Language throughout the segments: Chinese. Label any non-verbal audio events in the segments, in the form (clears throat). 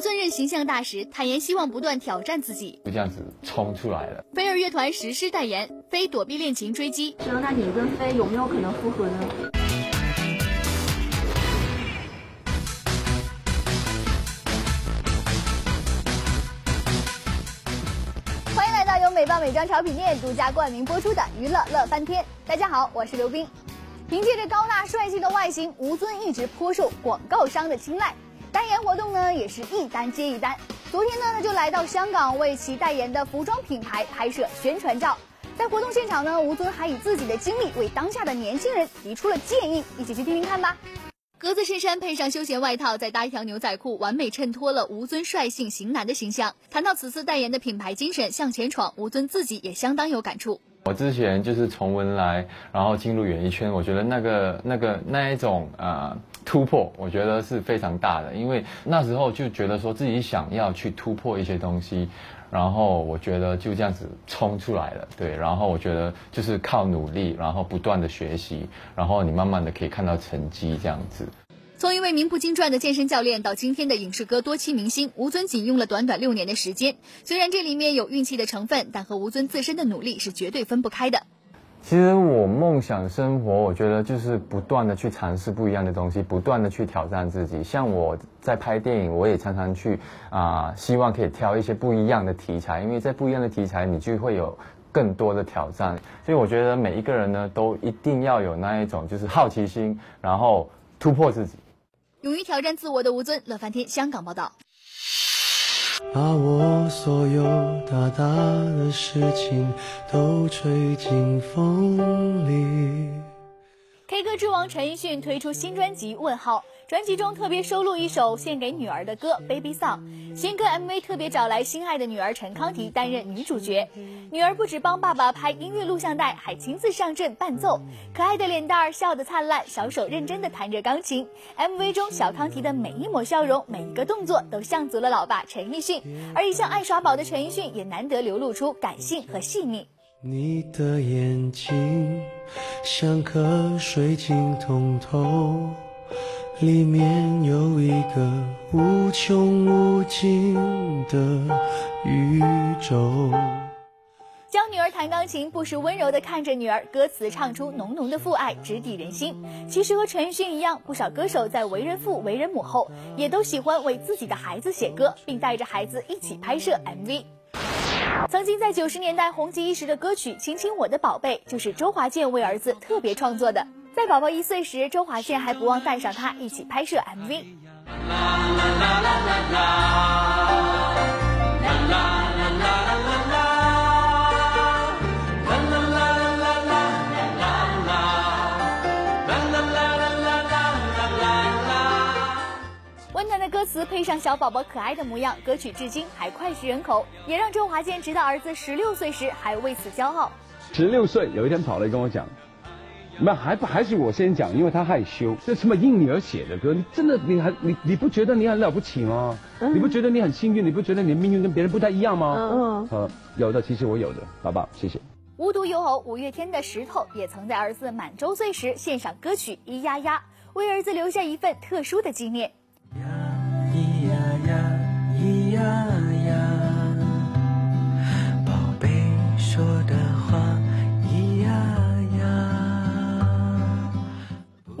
吴尊任形象大使，坦言希望不断挑战自己，就这样子冲出来了。飞儿乐团实施代言，非躲避恋情追击。那你跟飞有没有可能复合呢？欢迎来到由美邦美妆潮品店独家冠名播出的娱乐乐翻天。大家好，我是刘冰。凭借着高大帅气的外形，吴尊一直颇受广告商的青睐。代言活动呢，也是一单接一单。昨天呢，他就来到香港为其代言的服装品牌拍摄宣传照。在活动现场呢，吴尊还以自己的经历为当下的年轻人提出了建议，一起去听听看吧。格子衬衫配上休闲外套，再搭一条牛仔裤，完美衬托了吴尊率性型男的形象。谈到此次代言的品牌精神向前闯，吴尊自己也相当有感触。我之前就是从文莱，然后进入演艺圈，我觉得那个那个那一种呃突破，我觉得是非常大的，因为那时候就觉得说自己想要去突破一些东西，然后我觉得就这样子冲出来了，对，然后我觉得就是靠努力，然后不断的学习，然后你慢慢的可以看到成绩这样子。从一位名不经传的健身教练到今天的影视歌多栖明星，吴尊仅用了短短六年的时间。虽然这里面有运气的成分，但和吴尊自身的努力是绝对分不开的。其实我梦想生活，我觉得就是不断的去尝试不一样的东西，不断的去挑战自己。像我在拍电影，我也常常去啊，希望可以挑一些不一样的题材，因为在不一样的题材，你就会有更多的挑战。所以我觉得每一个人呢，都一定要有那一种就是好奇心，然后突破自己。勇于挑战自我的吴尊，乐翻天香港报道。把我所有大大的事情都吹进风里。K 歌之王陈奕迅推出新专辑《问号》。专辑中特别收录一首献给女儿的歌《Baby Song》，新歌 MV 特别找来心爱的女儿陈康提担任女主角。女儿不止帮爸爸拍音乐录像带，还亲自上阵伴奏，可爱的脸蛋儿笑得灿烂，小手认真地弹着钢琴。MV 中小康提的每一抹笑容，每一个动作都像足了老爸陈奕迅，而一向爱耍宝的陈奕迅也难得流露出感性和细腻。你的眼睛像颗水晶通透。里面有一个无穷无尽的宇宙。教女儿弹钢琴，不时温柔地看着女儿，歌词唱出浓浓的父爱，直抵人心。其实和陈奕迅一样，不少歌手在为人父、为人母后，也都喜欢为自己的孩子写歌，并带着孩子一起拍摄 MV。曾经在九十年代红极一时的歌曲《亲亲我的宝贝》，就是周华健为儿子特别创作的。在宝宝一岁时，周华健还不忘带上他一起拍摄 MV。温暖的歌词配上小宝宝可爱的模样，歌曲至今还脍炙人口，也让周华健直到儿子十六岁时还为此骄傲。十六岁有一天跑来跟我讲。那还不还是我先讲，因为他害羞。这什么应你而写的歌？你真的你还你你不觉得你很了不起吗？你不觉得你很幸运？你不觉得你的命运跟别人不太一样吗？嗯嗯。有的，其实我有的，爸爸，谢谢。无独有偶，五月天的石头也曾在儿子满周岁时献上歌曲《咿呀呀》，为儿子留下一份特殊的纪念。咿呀呀，咿呀呀，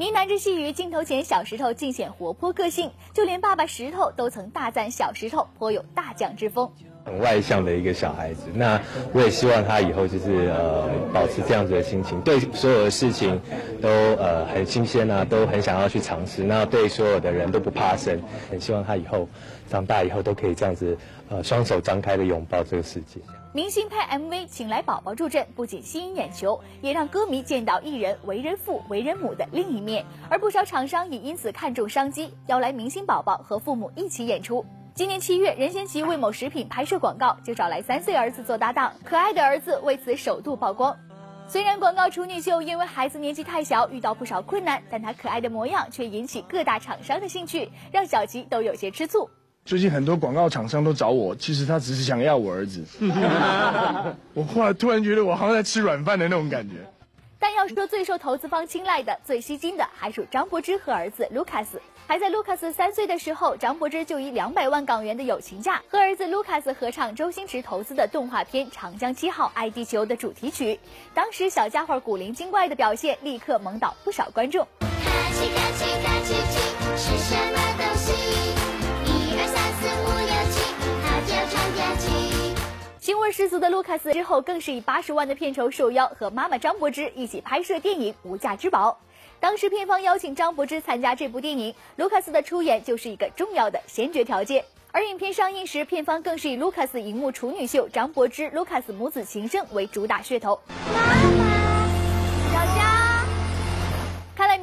呢喃着细语，镜头前小石头尽显活泼个性，就连爸爸石头都曾大赞小石头颇有大将之风。很外向的一个小孩子，那我也希望他以后就是呃保持这样子的心情，对所有的事情都呃很新鲜啊，都很想要去尝试，那对所有的人都不怕生，很希望他以后长大以后都可以这样子呃双手张开的拥抱这个世界。明星拍 MV 请来宝宝助阵，不仅吸引眼球，也让歌迷见到艺人为人父、为人母的另一面。而不少厂商也因此看中商机，邀来明星宝宝和父母一起演出。今年七月，任贤齐为某食品拍摄广告，就找来三岁儿子做搭档，可爱的儿子为此首度曝光。虽然广告处女秀因为孩子年纪太小遇到不少困难，但他可爱的模样却引起各大厂商的兴趣，让小吉都有些吃醋。最近很多广告厂商都找我，其实他只是想要我儿子。(laughs) (laughs) 我后来突然觉得我好像在吃软饭的那种感觉。但要说最受投资方青睐的、最吸睛的，还属张柏芝和儿子卢卡斯。还在卢卡斯三岁的时候，张柏芝就以两百万港元的友情价和儿子卢卡斯合唱周星驰投资的动画片《长江七号爱地球》的主题曲。当时小家伙古灵精怪的表现，立刻萌倒不少观众。是什么腥味十足的卢卡斯之后，更是以八十万的片酬受邀和妈妈张柏芝一起拍摄电影《无价之宝》。当时片方邀请张柏芝参加这部电影，卢卡斯的出演就是一个重要的先决条件。而影片上映时，片方更是以卢卡斯荧幕处女秀张柏芝卢卡斯母子情深为主打噱头。妈妈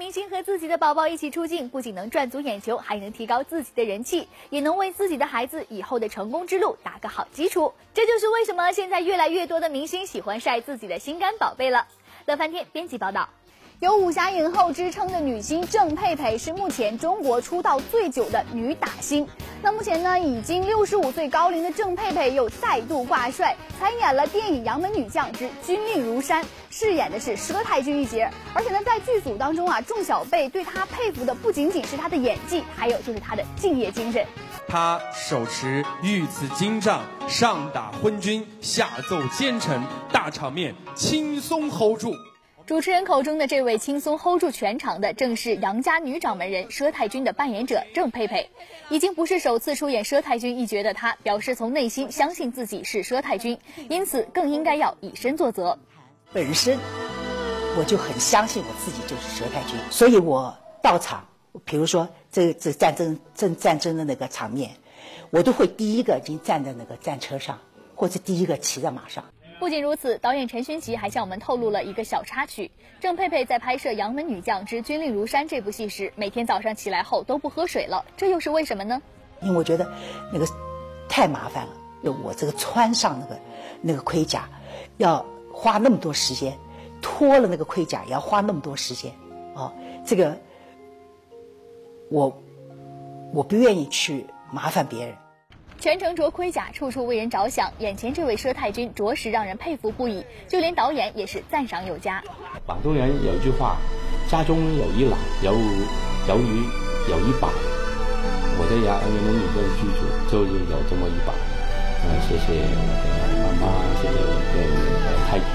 明星和自己的宝宝一起出镜，不仅能赚足眼球，还能提高自己的人气，也能为自己的孩子以后的成功之路打个好基础。这就是为什么现在越来越多的明星喜欢晒自己的心肝宝贝了。乐翻天编辑报道。有武侠影后之称的女星郑佩佩是目前中国出道最久的女打星。那目前呢，已经六十五岁高龄的郑佩佩又再度挂帅，参演了电影《杨门女将之军令如山》，饰演的是佘太君一角。而且呢，在剧组当中啊，众小辈对她佩服的不仅仅是她的演技，还有就是她的敬业精神。她手持御赐金杖，上打昏君，下奏奸臣，大场面轻松 hold 住。主持人口中的这位轻松 hold 住全场的，正是杨家女掌门人佘太君的扮演者郑佩佩。已经不是首次出演佘太君一角的她，表示从内心相信自己是佘太君，因此更应该要以身作则。本身我就很相信我自己就是佘太君，所以我到场，比如说这这战争正战争的那个场面，我都会第一个已经站在那个战车上，或者第一个骑在马上。不仅如此，导演陈勋奇还向我们透露了一个小插曲：郑佩佩在拍摄《杨门女将之军令如山》这部戏时，每天早上起来后都不喝水了，这又是为什么呢？因为我觉得那个太麻烦了，我这个穿上那个那个盔甲，要花那么多时间，脱了那个盔甲也要花那么多时间，哦，这个我我不愿意去麻烦别人。全程着盔甲，处处为人着想。眼前这位佘太君着实让人佩服不已，就连导演也是赞赏有加。广东人有一句话：“家中有一老，有有一有一宝。”我的杨杨门女这个剧组就是有这么一宝。嗯，谢谢我的妈妈，谢谢我的太君。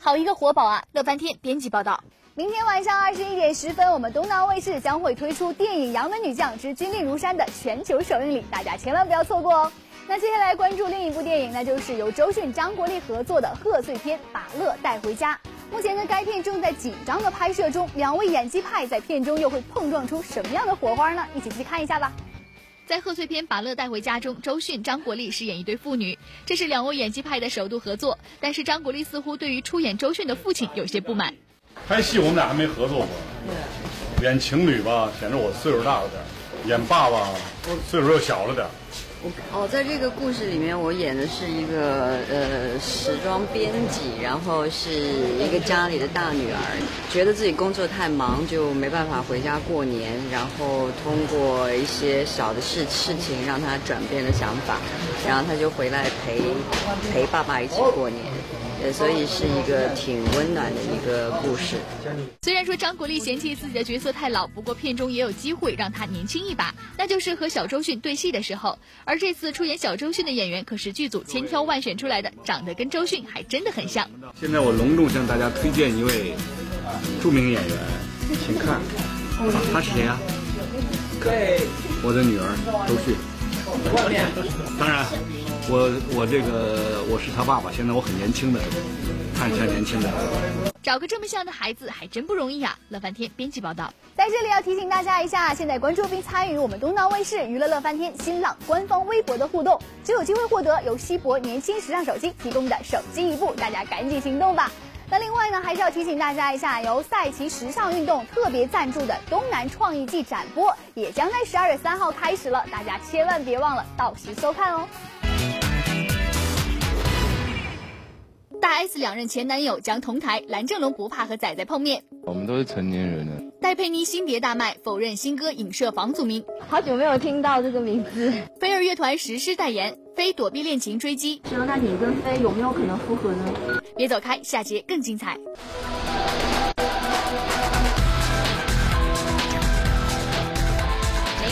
好一个活宝啊！乐翻天编辑报道。明天晚上二十一点十分，我们东南卫视将会推出电影《杨门女将之军令如山》的全球首映礼，大家千万不要错过哦。那接下来关注另一部电影，那就是由周迅、张国立合作的贺岁片《把乐带回家》。目前呢，该片正在紧张的拍摄中，两位演技派在片中又会碰撞出什么样的火花呢？一起去看一下吧。在贺岁片《把乐带回家》中，周迅、张国立饰演一对父女，这是两位演技派的首度合作。但是张国立似乎对于出演周迅的父亲有些不满。拍戏我们俩还没合作过，演情侣吧，显得我岁数大了点演爸爸，岁数又小了点我哦，在这个故事里面，我演的是一个呃时装编辑，然后是一个家里的大女儿，觉得自己工作太忙，就没办法回家过年，然后通过一些小的事事情让她转变了想法，然后她就回来陪陪爸爸一起过年。呃，所以是一个挺温暖的一个故事。虽然说张国立嫌弃自己的角色太老，不过片中也有机会让他年轻一把，那就是和小周迅对戏的时候。而这次出演小周迅的演员可是剧组千挑万选出来的，长得跟周迅还真的很像。现在我隆重向大家推荐一位著名演员，请看，他是谁啊？对，我的女儿周迅。当然。我我这个我是他爸爸，现在我很年轻的，看起来年轻的。找个这么像的孩子还真不容易啊！乐翻天编辑报道，在这里要提醒大家一下，现在关注并参与我们东南卫视娱乐乐翻天新浪官方微博的互动，就有机会获得由西博年轻时尚手机提供的手机一部，大家赶紧行动吧！那另外呢，还是要提醒大家一下，由赛奇时尚运动特别赞助的东南创意季展播，也将在十二月三号开始了，大家千万别忘了到时收看哦。大 S 两任前男友将同台，蓝正龙不怕和仔仔碰面。我们都是成年人了。戴佩妮新碟大卖，否认新歌影射房祖名。好久没有听到这个名字。飞儿乐团实施代言，飞躲避恋情追击。那你跟飞有没有可能复合呢？别走开，下节更精彩。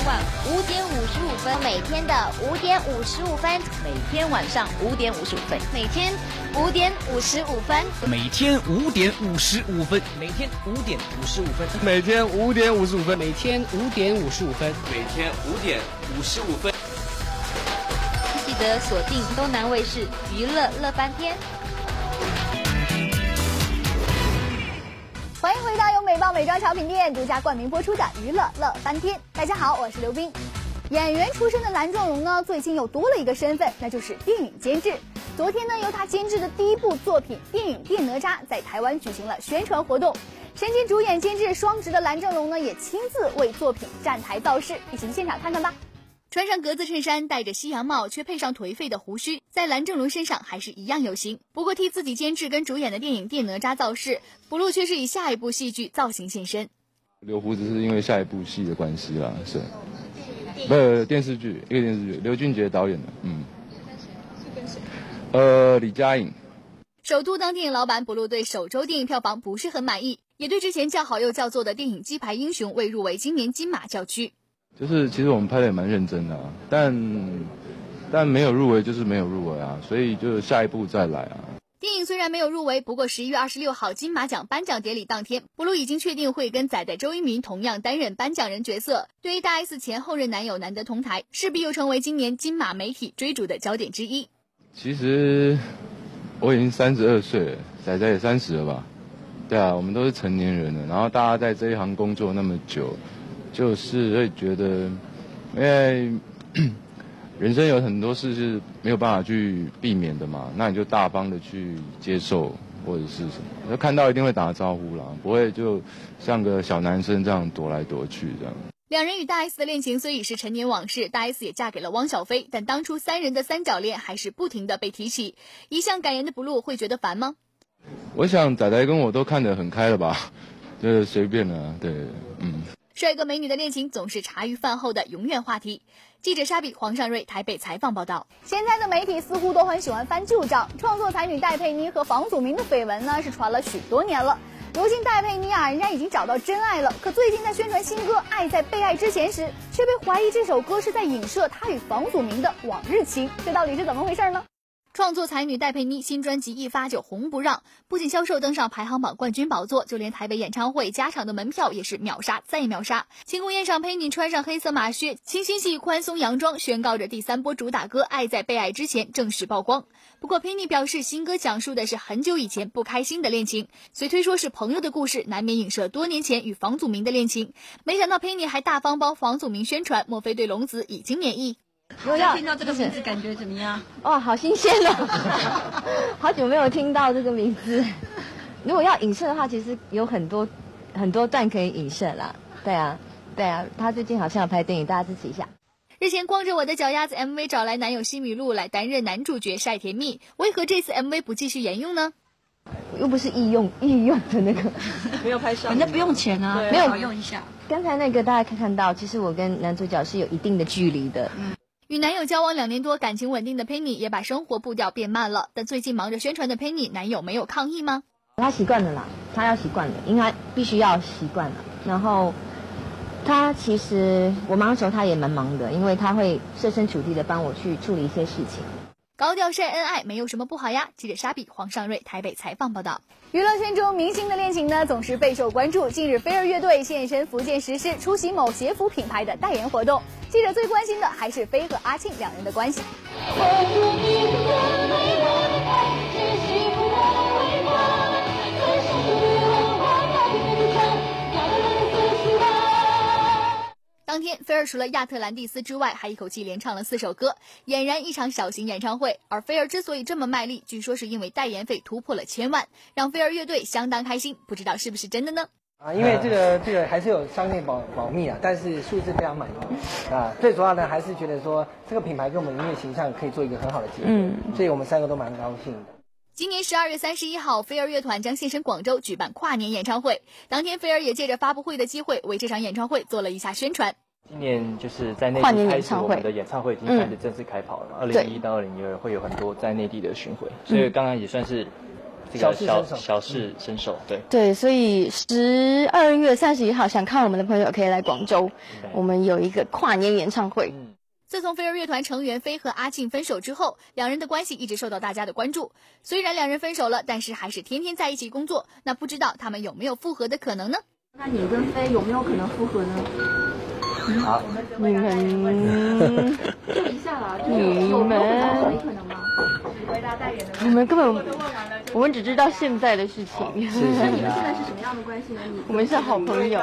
每天的五点五十五分，每天晚上五点五十五分，每天五点五十五分，每天五点五十五分，每天五点五十五分，每天五点五十五分，每天五点五十五分，每天五点五十五分。记得锁定东南卫视娱乐乐翻天。欢迎回到由美邦美妆潮品店独家冠名播出的《娱乐乐翻天》。大家好，我是刘冰。演员出身的蓝正龙呢，最近又多了一个身份，那就是电影监制。昨天呢，由他监制的第一部作品电影《电哪吒》在台湾举行了宣传活动。身兼主演、监制双职的蓝正龙呢，也亲自为作品站台造势，一起去现场看看吧。穿上格子衬衫，戴着西洋帽，却配上颓废的胡须，在蓝正龙身上还是一样有型。不过替自己监制跟主演的电影《电哪吒》造势，不露却是以下一部戏剧造型现身。留胡子是因为下一部戏的关系啦，是，不是电视剧，一个电视剧，刘俊杰导演的，嗯，呃，李佳颖。首都当电影老板，不露对首周电影票房不是很满意，也对之前叫好又叫座的电影《鸡排英雄》未入围今年金马叫屈。就是其实我们拍的也蛮认真的、啊，但但没有入围就是没有入围啊，所以就下一步再来啊。电影虽然没有入围，不过十一月二十六号金马奖颁奖典礼当天，布鲁已经确定会跟仔仔周渝民同样担任颁奖人角色。对于大 S 前后任男友难得同台，势必又成为今年金马媒体追逐的焦点之一。其实我已经三十二岁了，仔仔也三十了吧？对啊，我们都是成年人了，然后大家在这一行工作那么久。就是会觉得，因为 (clears throat) 人生有很多事是没有办法去避免的嘛，那你就大方的去接受或者是什么，就看到一定会打招呼啦，不会就像个小男生这样躲来躲去这样。两人与大 S 的恋情虽已是陈年往事，大 S 也嫁给了汪小菲，但当初三人的三角恋还是不停的被提起。一向感言的 blue 会觉得烦吗？我想仔仔跟我都看得很开了吧，(laughs) 就是随便了，对，嗯。帅哥美女的恋情总是茶余饭后的永远话题。记者沙比、黄尚瑞台北采访报道。现在的媒体似乎都很喜欢翻旧账，创作才女戴佩妮和房祖名的绯闻呢是传了许多年了。如今戴佩妮啊，人家已经找到真爱了，可最近在宣传新歌《爱在被爱之前》时，却被怀疑这首歌是在影射她与房祖名的往日情，这到底是怎么回事呢？创作才女戴佩妮新专辑一发就红不让，不仅销售登上排行榜冠军宝座，就连台北演唱会加场的门票也是秒杀再秒杀。庆功宴上，佩妮穿上黑色马靴、清新系宽松洋装，宣告着第三波主打歌《爱在被爱之前》正式曝光。不过，佩妮表示新歌讲述的是很久以前不开心的恋情，虽推说是朋友的故事，难免影射多年前与房祖名的恋情。没想到佩妮还大方帮房祖名宣传，莫非对龙子已经免疫？我要听到这个名字感觉怎么样？哇，好新鲜哦！(laughs) 好久没有听到这个名字。如果要影射的话，其实有很多很多段可以影射啦。对啊，对啊，他最近好像要拍电影，大家支持一下。日前，光着我的脚丫子 MV 找来男友西米露来担任男主角晒甜蜜，为何这次 MV 不继续沿用呢？又不是易用易用的那个，(laughs) 没有拍上，人家不用钱啊，没有用一下。刚才那个大家可以看到，其实我跟男主角是有一定的距离的。嗯。与男友交往两年多，感情稳定的 Penny 也把生活步调变慢了。但最近忙着宣传的 Penny，，男友没有抗议吗？他习惯了啦，他要习惯了，应该必须要习惯了。然后他其实我忙的时候，他也蛮忙的，因为他会设身处地的帮我去处理一些事情。高调晒恩爱没有什么不好呀。记者沙比、黄尚瑞台北采访报道。娱乐圈中明星的恋情呢，总是备受关注。近日，飞儿乐队现身福建石狮，出席某鞋服品牌的代言活动。记者最关心的还是飞和阿庆两人的关系。当天，菲儿除了亚特兰蒂斯之外，还一口气连唱了四首歌，俨然一场小型演唱会。而菲儿之所以这么卖力，据说是因为代言费突破了千万，让菲儿乐队相当开心。不知道是不是真的呢？啊，因为这个这个还是有商业保保密啊，但是数字非常满意啊。最主要呢还是觉得说这个品牌跟我们音乐形象可以做一个很好的结合，嗯，所以我们三个都蛮高兴的。今年十二月三十一号，飞儿乐团将现身广州举办跨年演唱会。当天，飞儿也借着发布会的机会，为这场演唱会做了一下宣传。今年就是在内地开始，我们的演唱会已经开始正式开跑了。二零一一到二零一二会有很多在内地的巡回，所以刚刚也算是这个小小试身手。对对，所以十二月三十一号想看我们的朋友可以来广州，我们有一个跨年演唱会。自从飞儿乐团成员飞和阿庆分手之后，两人的关系一直受到大家的关注。虽然两人分手了，但是还是天天在一起工作。那不知道他们有没有复合的可能呢？那你跟飞有没有可能复合呢？好，(laughs) 你们就一下啦，你们有可能吗？你们根本，我们只知道现在的事情。你们现在是什么样的关系呢？我们是好朋友。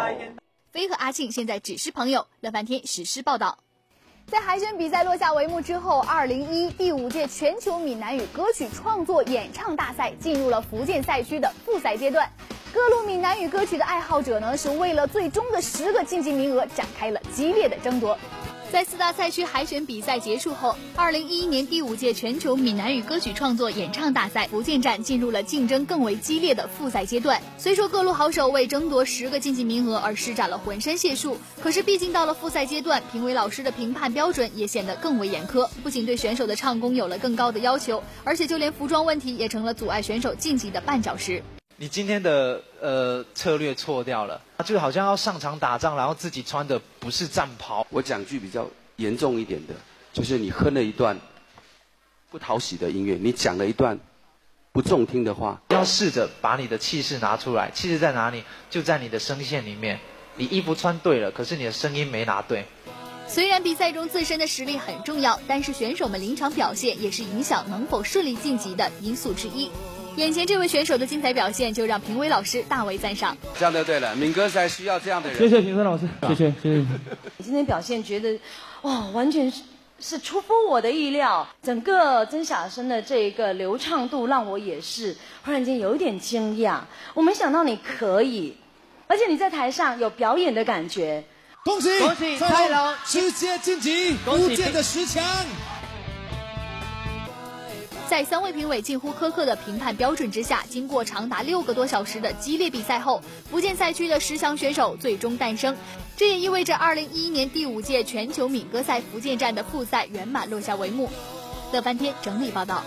飞和阿庆现在只是朋友。乐翻天实时报道。在海选比赛落下帷幕之后，二零一第五届全球闽南语歌曲创作演唱大赛进入了福建赛区的复赛阶段。各路闽南语歌曲的爱好者呢，是为了最终的十个晋级名额展开了激烈的争夺。在四大赛区海选比赛结束后，二零一一年第五届全球闽南语歌曲创作演唱大赛福建站进入了竞争更为激烈的复赛阶段。虽说各路好手为争夺十个晋级名额而施展了浑身解数，可是毕竟到了复赛阶段，评委老师的评判标准也显得更为严苛，不仅对选手的唱功有了更高的要求，而且就连服装问题也成了阻碍选手晋级的绊脚石。你今天的呃策略错掉了，就好像要上场打仗，然后自己穿的不是战袍。我讲句比较严重一点的，就是你哼了一段不讨喜的音乐，你讲了一段不中听的话。要试着把你的气势拿出来，气势在哪里？就在你的声线里面。你衣服穿对了，可是你的声音没拿对。虽然比赛中自身的实力很重要，但是选手们临场表现也是影响能否顺利晋级的因素之一。眼前这位选手的精彩表现，就让评委老师大为赞赏。这样就对了，敏哥才需要这样的人。谢谢评审老师，谢谢谢谢。(laughs) 你今天表现觉得，哇，完全是是出乎我的意料。整个曾小生的这个流畅度，让我也是忽然间有一点惊讶。我没想到你可以，而且你在台上有表演的感觉。恭喜恭喜蔡龙直接晋级福建的十强。在三位评委近乎苛刻的评判标准之下，经过长达六个多小时的激烈比赛后，福建赛区的十强选手最终诞生。这也意味着二零一一年第五届全球闽歌赛福建站的复赛圆满落下帷幕。乐翻天整理报道。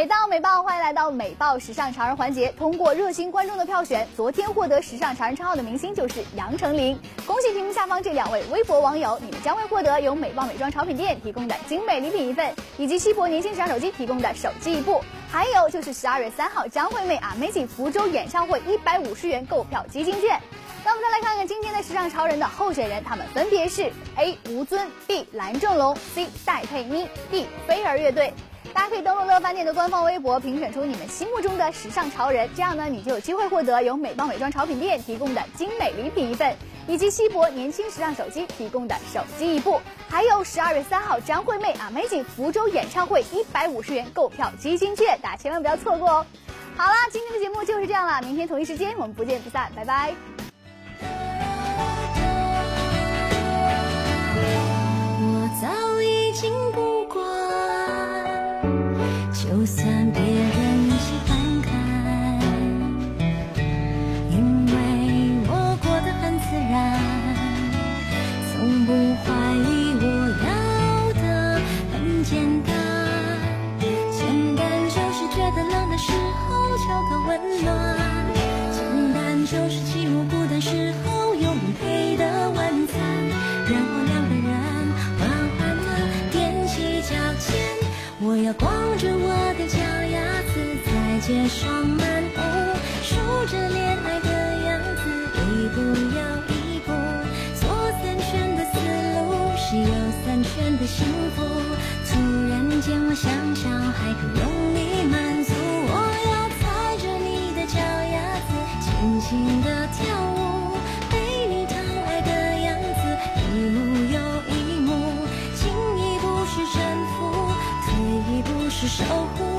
美到美爆，欢迎来到美爆时尚潮人环节。通过热心观众的票选，昨天获得时尚潮人称号的明星就是杨丞琳。恭喜屏幕下方这两位微博网友，你们将会获得由美爆美妆潮品店提供的精美礼品一份，以及西博年轻时尚手机提供的手机一部。还有就是十二月三号张惠妹 Amazing 福州演唱会一百五十元购票基金券。那我们再来看看今天的时尚潮人的候选人，他们分别是 A 吴尊、B 蓝正龙、C 戴佩妮、D 飞儿乐队。大家可以登录乐翻店的官方微博，评选出你们心目中的时尚潮人，这样呢，你就有机会获得由美邦美妆潮品店提供的精美礼品一份，以及西博年轻时尚手机提供的手机一部，还有十二月三号张惠妹 Amazing 福州演唱会一百五十元购票基金券，大家千万不要错过哦。好啦，今天的节目就是这样了，明天同一时间我们不见不散，拜拜。简单，简单就是觉得冷的时候求个温暖，简单就是想想还可用力满足，我要踩着你的脚丫子，轻轻地跳舞，被你疼爱的样子，一幕又一幕，进一步是征服，退一步是守护。